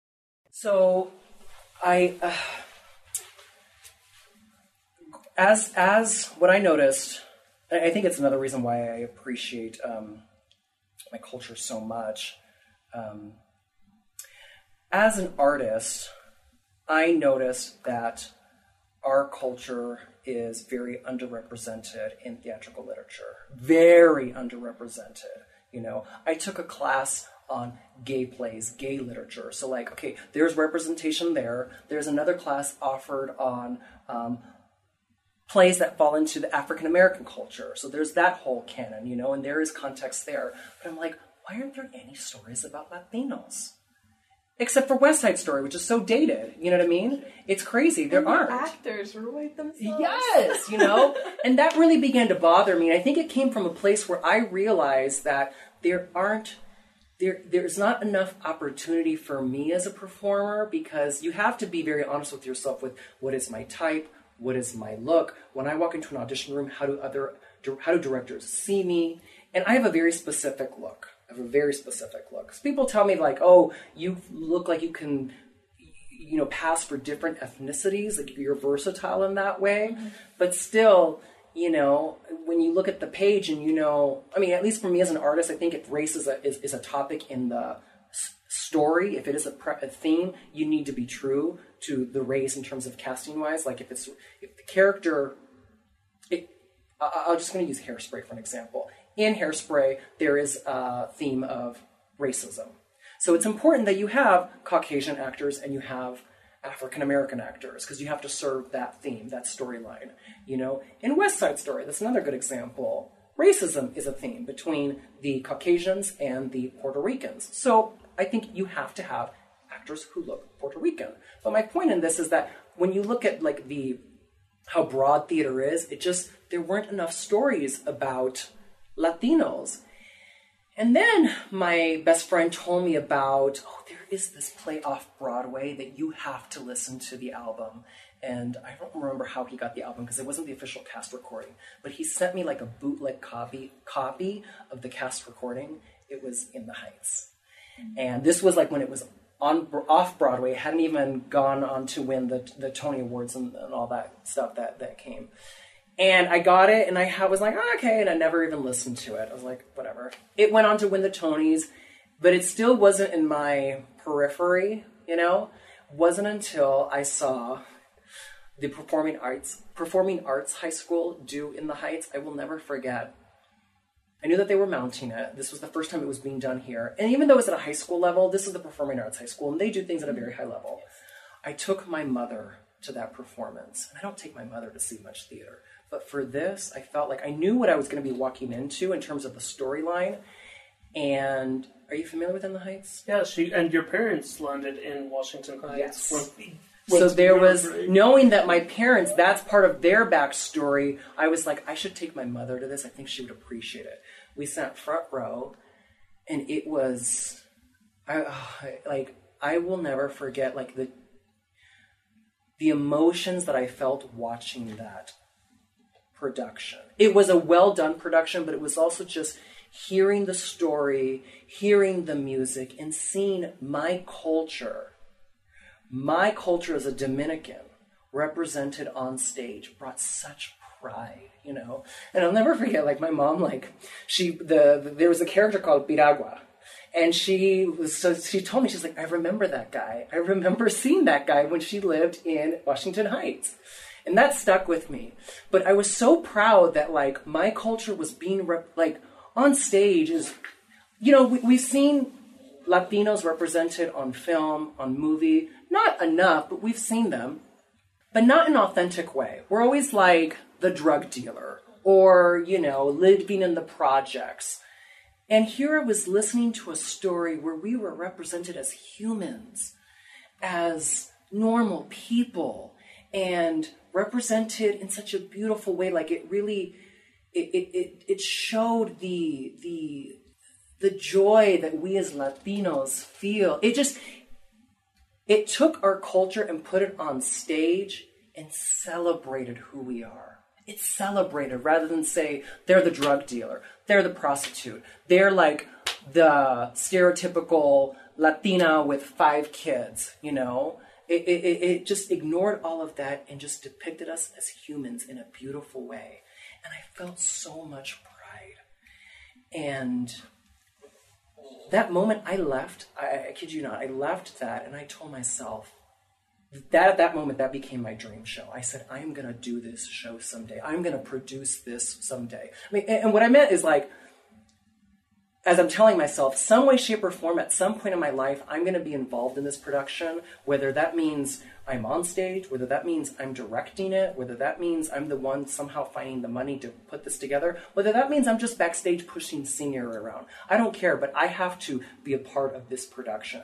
So, I, uh, as as what I noticed, I think it's another reason why I appreciate um, my culture so much. Um, as an artist, I noticed that our culture is very underrepresented in theatrical literature. Very underrepresented. You know, I took a class on gay plays, gay literature. So, like, okay, there's representation there. There's another class offered on um, plays that fall into the African American culture. So, there's that whole canon, you know, and there is context there. But I'm like, why aren't there any stories about Latinos? Except for West Side Story, which is so dated. You know what I mean? It's crazy. There the aren't. actors write themselves. Yes, you know, and that really began to bother me. I think it came from a place where I realized that there aren't there there's not enough opportunity for me as a performer because you have to be very honest with yourself with what is my type, what is my look. When I walk into an audition room, how do other how do directors see me? And I have a very specific look. Have a very specific look. people tell me like, "Oh, you look like you can you know pass for different ethnicities like you're versatile in that way mm-hmm. but still you know when you look at the page and you know i mean at least for me as an artist i think if race is a is, is a topic in the story if it is a, pre- a theme you need to be true to the race in terms of casting wise like if it's if the character it, I- I'm just going to use hairspray for an example. In hairspray, there is a theme of racism. So it's important that you have Caucasian actors and you have African American actors because you have to serve that theme, that storyline. You know, in West Side Story, that's another good example. Racism is a theme between the Caucasians and the Puerto Ricans. So I think you have to have actors who look Puerto Rican. But my point in this is that when you look at like the how broad theater is, it just there weren't enough stories about Latinos. And then my best friend told me about, oh, there is this play off Broadway that you have to listen to the album. And I don't remember how he got the album because it wasn't the official cast recording, but he sent me like a bootleg copy copy of the cast recording. It was in the Heights. And this was like when it was on off Broadway, hadn't even gone on to win the the Tony Awards and, and all that stuff that that came. And I got it, and I was like, oh, okay, and I never even listened to it. I was like, whatever. It went on to win the Tonys, but it still wasn't in my periphery, you know. Wasn't until I saw the performing arts performing arts high school do in the Heights. I will never forget. I knew that they were mounting it. This was the first time it was being done here. And even though it's at a high school level, this is the performing arts high school, and they do things at a very high level. I took my mother to that performance. And I don't take my mother to see much theater. But for this, I felt like I knew what I was going to be walking into in terms of the storyline. And are you familiar with In the Heights? Yeah, she and your parents landed in Washington Heights. Yes. when- So there was very- knowing that my parents, that's part of their backstory. I was like, I should take my mother to this. I think she would appreciate it. We sat front row, and it was, I I- like I will never forget like the the emotions that I felt watching that production. It was a well done production, but it was also just hearing the story, hearing the music, and seeing my culture my culture as a Dominican represented on stage brought such pride, you know. And I'll never forget, like my mom, like she the, the there was a character called Piragua. And she was so she told me she's like I remember that guy. I remember seeing that guy when she lived in Washington Heights. And that stuck with me. But I was so proud that like my culture was being rep- like on stage is you know, we, we've seen Latinos represented on film, on movie, not enough, but we've seen them, but not in an authentic way. We're always like the drug dealer or, you know, living in the projects. And here I was listening to a story where we were represented as humans, as normal people, and represented in such a beautiful way. Like it really, it, it, it, showed the, the, the joy that we as Latinos feel. It just, it took our culture and put it on stage and celebrated who we are. It celebrated rather than say they're the drug dealer, they're the prostitute, they're like the stereotypical Latina with five kids, you know? It, it, it- just ignored all of that and just depicted us as humans in a beautiful way. And I felt so much pride. And that moment I left, I, I kid you not, I left that and I told myself, that at that moment that became my dream show i said i'm going to do this show someday i'm going to produce this someday i mean and, and what i meant is like as i'm telling myself some way shape or form at some point in my life i'm going to be involved in this production whether that means i'm on stage whether that means i'm directing it whether that means i'm the one somehow finding the money to put this together whether that means i'm just backstage pushing senior around i don't care but i have to be a part of this production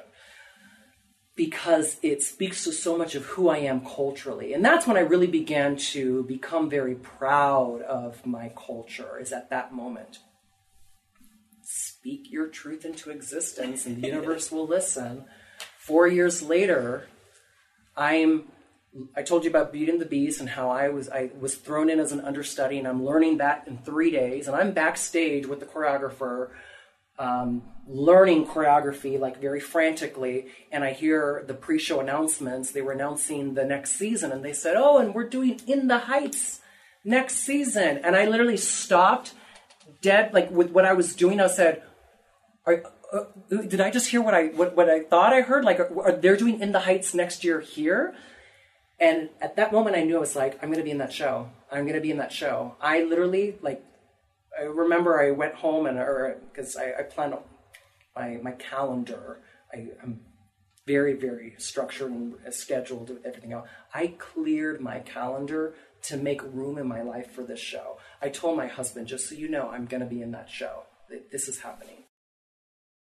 because it speaks to so much of who I am culturally. And that's when I really began to become very proud of my culture, is at that moment. Speak your truth into existence and the universe will listen. Four years later, I'm I told you about Beauty and the Beast and how I was I was thrown in as an understudy and I'm learning that in three days. And I'm backstage with the choreographer um, learning choreography like very frantically. And i hear the pre-show announcements. They were announcing the next season and they said oh and we're doing in the heights next season. And i literally stopped dead like with what i was doing. I said are, uh, uh did i just hear what i what, what i thought i heard like are, are they're doing in the heights next year here and at that moment i knew i was like i'm going to be in that show i'm going to be in that show i literally like I remember I went home and or because I, I planned my my calendar. I, am very very structured and scheduled with everything else. I cleared my calendar to make room in my life for this show. I told my husband, just so you know, I'm going to be in that show. This is happening.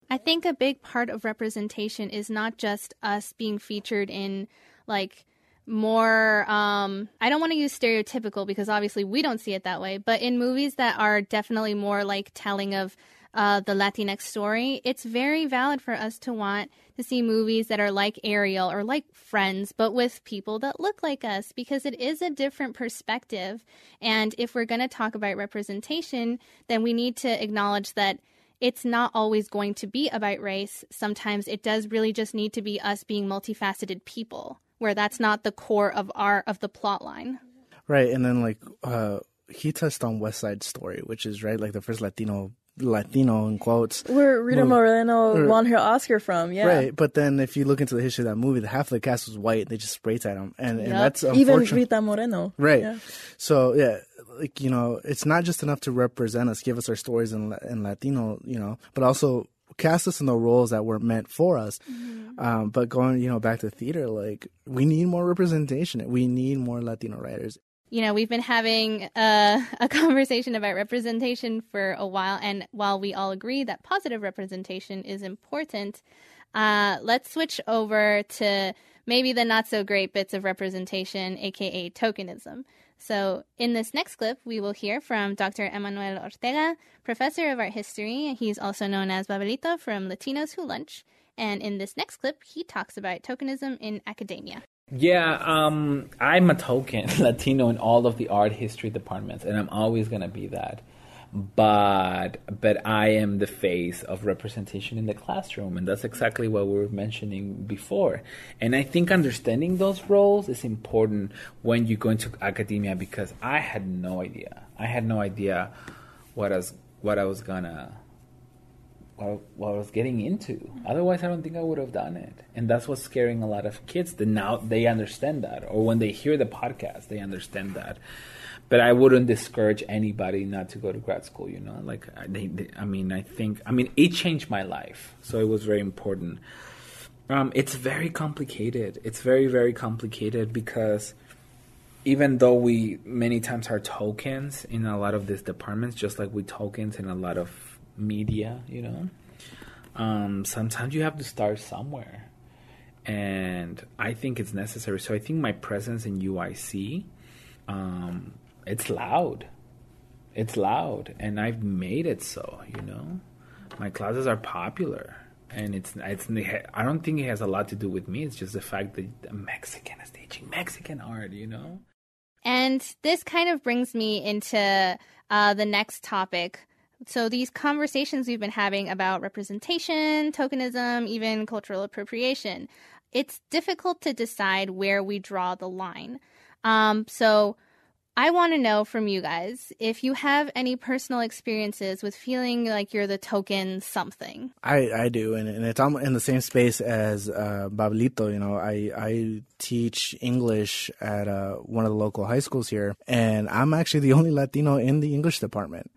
I think a big part of representation is not just us being featured in like more um I don't want to use stereotypical because obviously we don't see it that way, but in movies that are definitely more like telling of uh, the Latinx story, it's very valid for us to want to see movies that are like Ariel or like Friends, but with people that look like us because it is a different perspective. And if we're going to talk about representation, then we need to acknowledge that it's not always going to be about race. Sometimes it does really just need to be us being multifaceted people where that's not the core of our of the plot line. Right, and then like uh, he touched on West Side Story, which is right like the first Latino Latino in quotes. Where Rita movie. Moreno won her Oscar from, yeah. Right, but then if you look into the history of that movie, the half of the cast was white. They just spray tan them, and, yep. and that's even Rita Moreno. Right. Yeah. So yeah, like you know, it's not just enough to represent us, give us our stories in in Latino, you know, but also cast us in the roles that were meant for us. Mm-hmm. Um, but going, you know, back to theater, like we need more representation. We need more Latino writers. You know, we've been having a, a conversation about representation for a while, and while we all agree that positive representation is important, uh, let's switch over to maybe the not so great bits of representation, aka tokenism. So, in this next clip, we will hear from Dr. Emanuel Ortega, professor of art history. He's also known as Babelito from Latinos Who Lunch. And in this next clip, he talks about tokenism in academia. Yeah, um, I'm a token Latino in all of the art history departments, and I'm always to be that but but I am the face of representation in the classroom, and that's exactly what we were mentioning before. And I think understanding those roles is important when you go into academia because I had no idea. I had no idea what I was what I was gonna what, what I was getting into. Otherwise, I don't think I would have done it. And that's what's scaring a lot of kids. That now they understand that, or when they hear the podcast, they understand that but I wouldn't discourage anybody not to go to grad school. You know, like they, they, I mean, I think, I mean, it changed my life, so it was very important. Um, it's very complicated. It's very, very complicated because even though we many times are tokens in a lot of these departments, just like we tokens in a lot of media, you know, um, sometimes you have to start somewhere. And I think it's necessary. So I think my presence in UIC um, it's loud. It's loud, and I've made it so. You know, my classes are popular, and it's it's. I don't think it has a lot to do with me. It's just the fact that a Mexican is teaching Mexican art. You know. And this kind of brings me into uh, the next topic. So, these conversations we've been having about representation, tokenism, even cultural appropriation, it's difficult to decide where we draw the line. Um, so, I want to know from you guys if you have any personal experiences with feeling like you're the token something. I, I do, and, and it's in the same space as uh, Pablito. You know, I I teach English at uh, one of the local high schools here, and I'm actually the only Latino in the English department.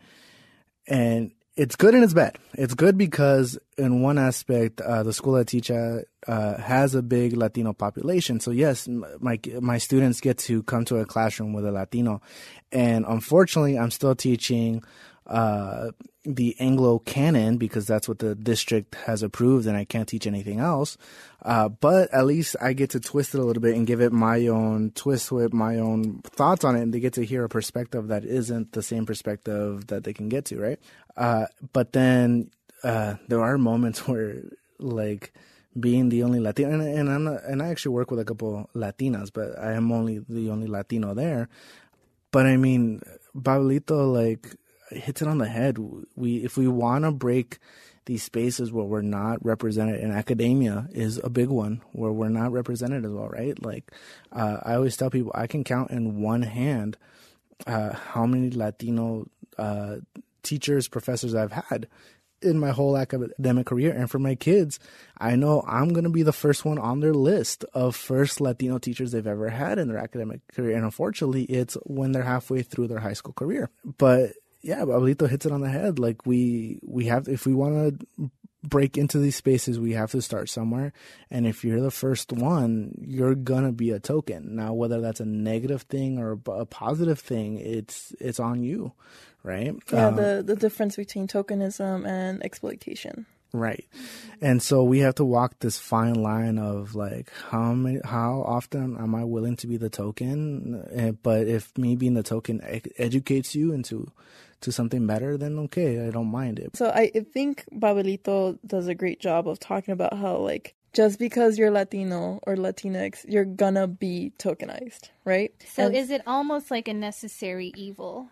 And it's good and it's bad. It's good because in one aspect, uh, the school I teach at uh, has a big Latino population. So yes, my my students get to come to a classroom with a Latino, and unfortunately, I'm still teaching uh, the Anglo canon because that's what the district has approved, and I can't teach anything else. Uh, but at least I get to twist it a little bit and give it my own twist with my own thoughts on it, and they get to hear a perspective that isn't the same perspective that they can get to, right? Uh, but then uh, there are moments where, like, being the only Latino, and, and I'm not, and I actually work with a couple Latinas, but I am only the only Latino there. But I mean, Pablito like hits it on the head. We if we want to break these spaces where we're not represented, and academia is a big one where we're not represented as well, right? Like uh, I always tell people, I can count in one hand uh, how many Latino uh, teachers, professors I've had in my whole academic career. And for my kids, I know I'm going to be the first one on their list of first Latino teachers they've ever had in their academic career. And unfortunately, it's when they're halfway through their high school career. But yeah, Pablito hits it on the head. Like we, we have, if we want to break into these spaces, we have to start somewhere. And if you're the first one, you're gonna be a token. Now, whether that's a negative thing or a positive thing, it's it's on you, right? Yeah, um, the the difference between tokenism and exploitation. Right. And so we have to walk this fine line of like how many, how often am I willing to be the token? Eh, but if me being the token educates you into to something better, then okay, I don't mind it. So I think Pablito does a great job of talking about how like just because you're Latino or Latinx, you're gonna be tokenized, right? So and is it almost like a necessary evil?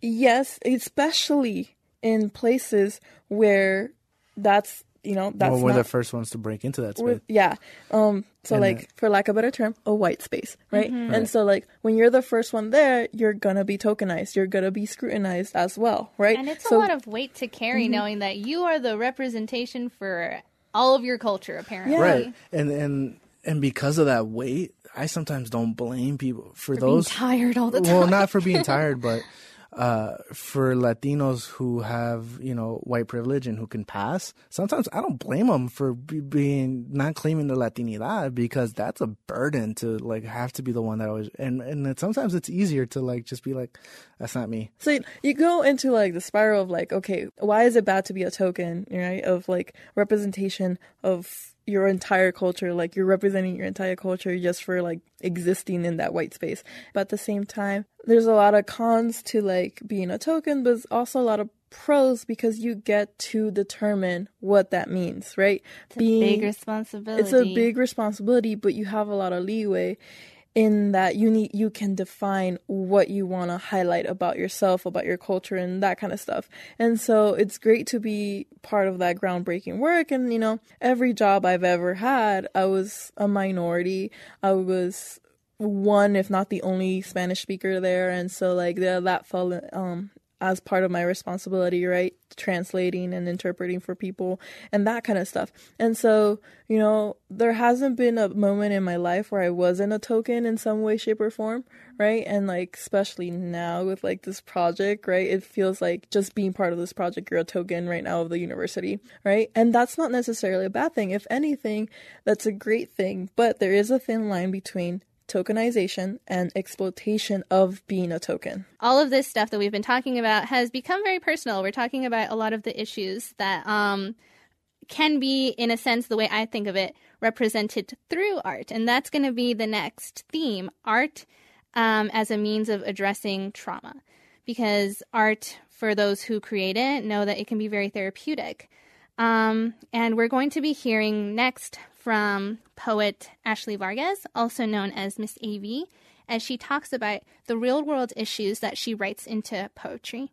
Yes, especially in places where that's you know that's well, we're not, the first ones to break into that space. Yeah. Um. So and like, for lack of a better term, a white space, right? Mm-hmm. right? And so like, when you're the first one there, you're gonna be tokenized. You're gonna be scrutinized as well, right? And it's so, a lot of weight to carry, mm-hmm. knowing that you are the representation for all of your culture, apparently. Yeah. Right. And and and because of that weight, I sometimes don't blame people for, for those tired all the time. Well, not for being tired, but uh, for Latinos who have you know white privilege and who can pass, sometimes I don't blame them for be, being not claiming the Latinidad because that's a burden to like have to be the one that always and and sometimes it's easier to like just be like that's not me. So you go into like the spiral of like okay, why is it bad to be a token, right? Of like representation of your entire culture like you're representing your entire culture just for like existing in that white space. But at the same time there's a lot of cons to like being a token but there's also a lot of pros because you get to determine what that means right? It's being, a big responsibility. It's a big responsibility but you have a lot of leeway in that you need you can define what you want to highlight about yourself about your culture and that kind of stuff. And so it's great to be part of that groundbreaking work. And you know every job i've ever had i was a minority. I was one if not the only spanish speaker there. And so like that fell um as part of my responsibility, right? Translating and interpreting for people and that kind of stuff. And so, you know, there hasn't been a moment in my life where I wasn't a token in some way, shape, or form, right? And like, especially now with like this project, right? It feels like just being part of this project, you're a token right now of the university, right? And that's not necessarily a bad thing. If anything, that's a great thing. But there is a thin line between tokenization and exploitation of being a token. All of this stuff that we've been talking about has become very personal. We're talking about a lot of the issues that um, can be, in a sense, the way I think of it, represented through art. And that's going to be the next theme art um, as a means of addressing trauma. Because art, for those who create it, know that it can be very therapeutic. Um, and we're going to be hearing next from poet Ashley Vargas, also known as Miss AV, as she talks about the real world issues that she writes into poetry.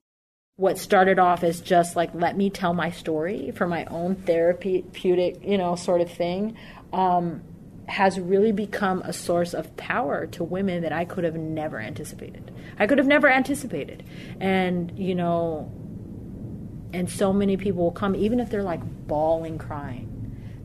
What started off as just like, let me tell my story for my own therapeutic, you know, sort of thing, um, has really become a source of power to women that I could have never anticipated. I could have never anticipated. And, you know, and so many people will come, even if they're like bawling, crying.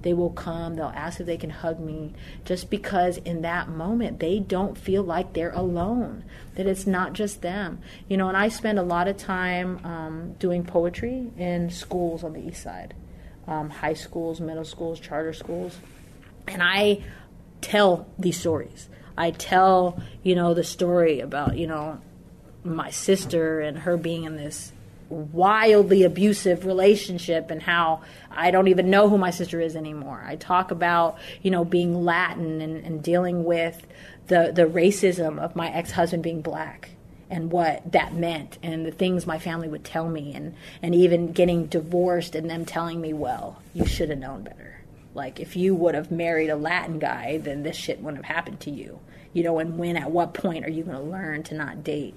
They will come, they'll ask if they can hug me, just because in that moment they don't feel like they're alone, that it's not just them. You know, and I spend a lot of time um, doing poetry in schools on the east side um, high schools, middle schools, charter schools. And I tell these stories. I tell, you know, the story about, you know, my sister and her being in this wildly abusive relationship and how I don't even know who my sister is anymore. I talk about, you know, being Latin and, and dealing with the, the racism of my ex husband being black and what that meant and the things my family would tell me and, and even getting divorced and them telling me, well, you should have known better. Like if you would have married a Latin guy, then this shit wouldn't have happened to you. You know, and when at what point are you going to learn to not date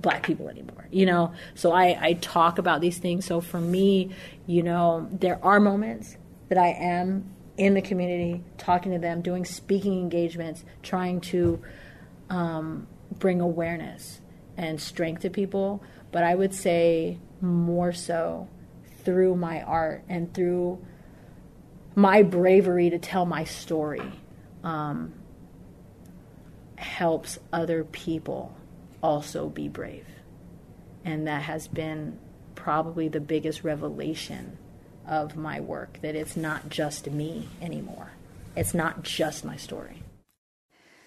black people anymore? You know, so I, I talk about these things. So for me, you know, there are moments that I am in the community, talking to them, doing speaking engagements, trying to um, bring awareness and strength to people. But I would say more so through my art and through my bravery to tell my story um, helps other people also be brave. And that has been probably the biggest revelation of my work that it's not just me anymore. It's not just my story.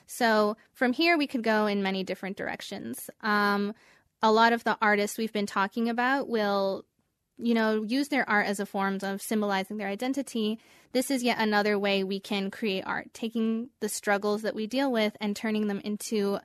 So from here, we could go in many different directions. Um, a lot of the artists we've been talking about will you know, use their art as a form of symbolizing their identity, this is yet another way we can create art, taking the struggles that we deal with and turning them into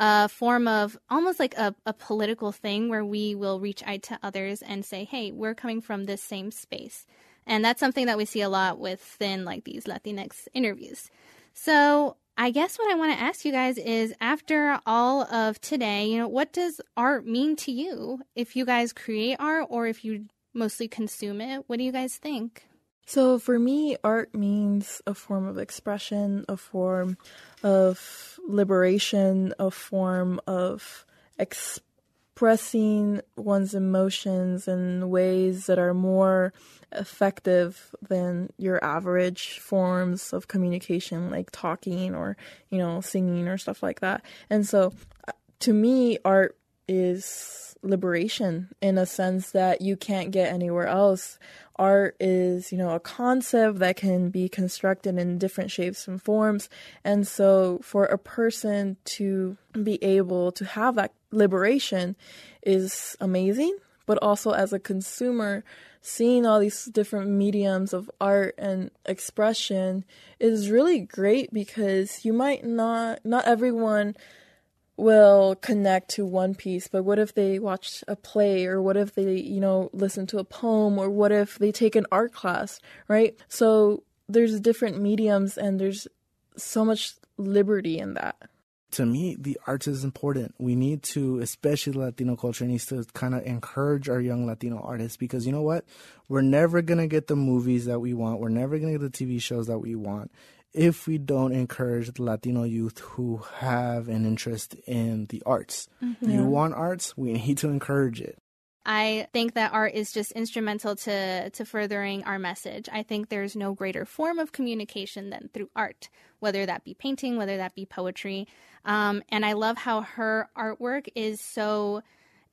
a form of almost like a, a political thing where we will reach out to others and say, hey, we're coming from this same space. And that's something that we see a lot within like these Latinx interviews. So I guess what I want to ask you guys is after all of today, you know, what does art mean to you? If you guys create art or if you mostly consume it. What do you guys think? So for me, art means a form of expression, a form of liberation, a form of expressing one's emotions in ways that are more effective than your average forms of communication like talking or you know singing or stuff like that. And so uh, to me art is liberation in a sense that you can't get anywhere else. Art is, you know, a concept that can be constructed in different shapes and forms. And so for a person to be able to have that liberation is amazing. But also as a consumer, seeing all these different mediums of art and expression is really great because you might not, not everyone will connect to one piece, but what if they watch a play or what if they, you know, listen to a poem or what if they take an art class, right? So there's different mediums and there's so much liberty in that. To me, the arts is important. We need to, especially Latino culture, needs to kind of encourage our young Latino artists because you know what? We're never going to get the movies that we want. We're never going to get the TV shows that we want if we don't encourage the Latino youth who have an interest in the arts. Mm-hmm. You want arts, we need to encourage it. I think that art is just instrumental to to furthering our message. I think there's no greater form of communication than through art, whether that be painting, whether that be poetry. Um, and I love how her artwork is so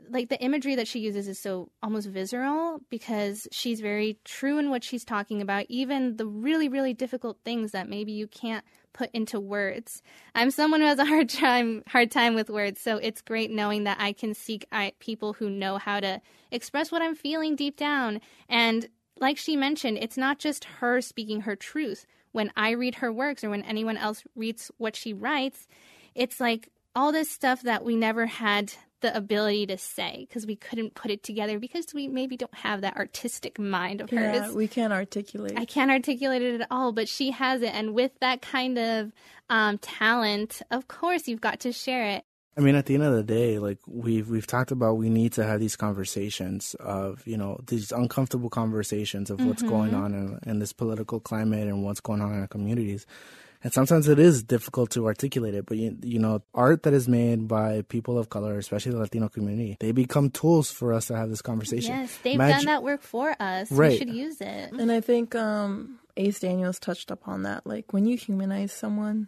like the imagery that she uses is so almost visceral because she's very true in what she's talking about even the really really difficult things that maybe you can't put into words. I'm someone who has a hard time hard time with words so it's great knowing that i can seek out people who know how to express what i'm feeling deep down. And like she mentioned it's not just her speaking her truth. When i read her works or when anyone else reads what she writes it's like all this stuff that we never had the ability to say because we couldn't put it together because we maybe don't have that artistic mind of hers. yeah, we can't articulate. I can't articulate it at all, but she has it, and with that kind of um, talent, of course, you've got to share it. I mean, at the end of the day, like we've we've talked about, we need to have these conversations of you know these uncomfortable conversations of what's mm-hmm. going on in, in this political climate and what's going on in our communities and sometimes it is difficult to articulate it. But you, you know, art that is made by people of color, especially the Latino community, they become tools for us to have this conversation. Yes, they've Imagine- done that work for us. Right. We should use it. And I think um, Ace Daniels touched upon that. Like when you humanize someone,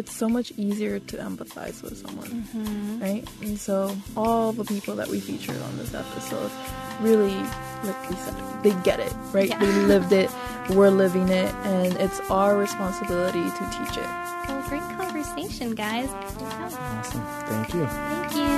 it's so much easier to empathize with someone, Mhm. right? And so all the people that we featured on this episode really, like we said, they get it, right? Yeah. They lived it, we're living it, and it's our responsibility to teach it. Well, great conversation, guys. Awesome. Thank you. Thank you.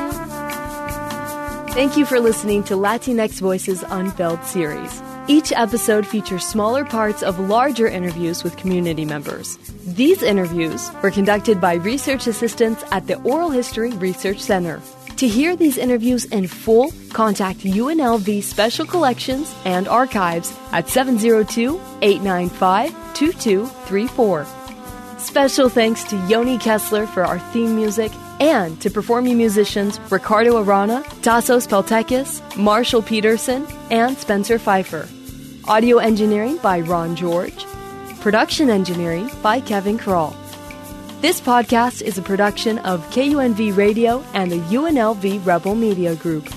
Thank you for listening to Latinx Voices Unveiled series. Each episode features smaller parts of larger interviews with community members. These interviews were conducted by research assistants at the Oral History Research Center. To hear these interviews in full, contact UNLV Special Collections and Archives at 702 895 2234. Special thanks to Yoni Kessler for our theme music and to performing musicians Ricardo Arana, Tassos Peltekis, Marshall Peterson, and Spencer Pfeiffer. Audio engineering by Ron George. Production engineering by Kevin Kroll. This podcast is a production of KUNV Radio and the UNLV Rebel Media Group.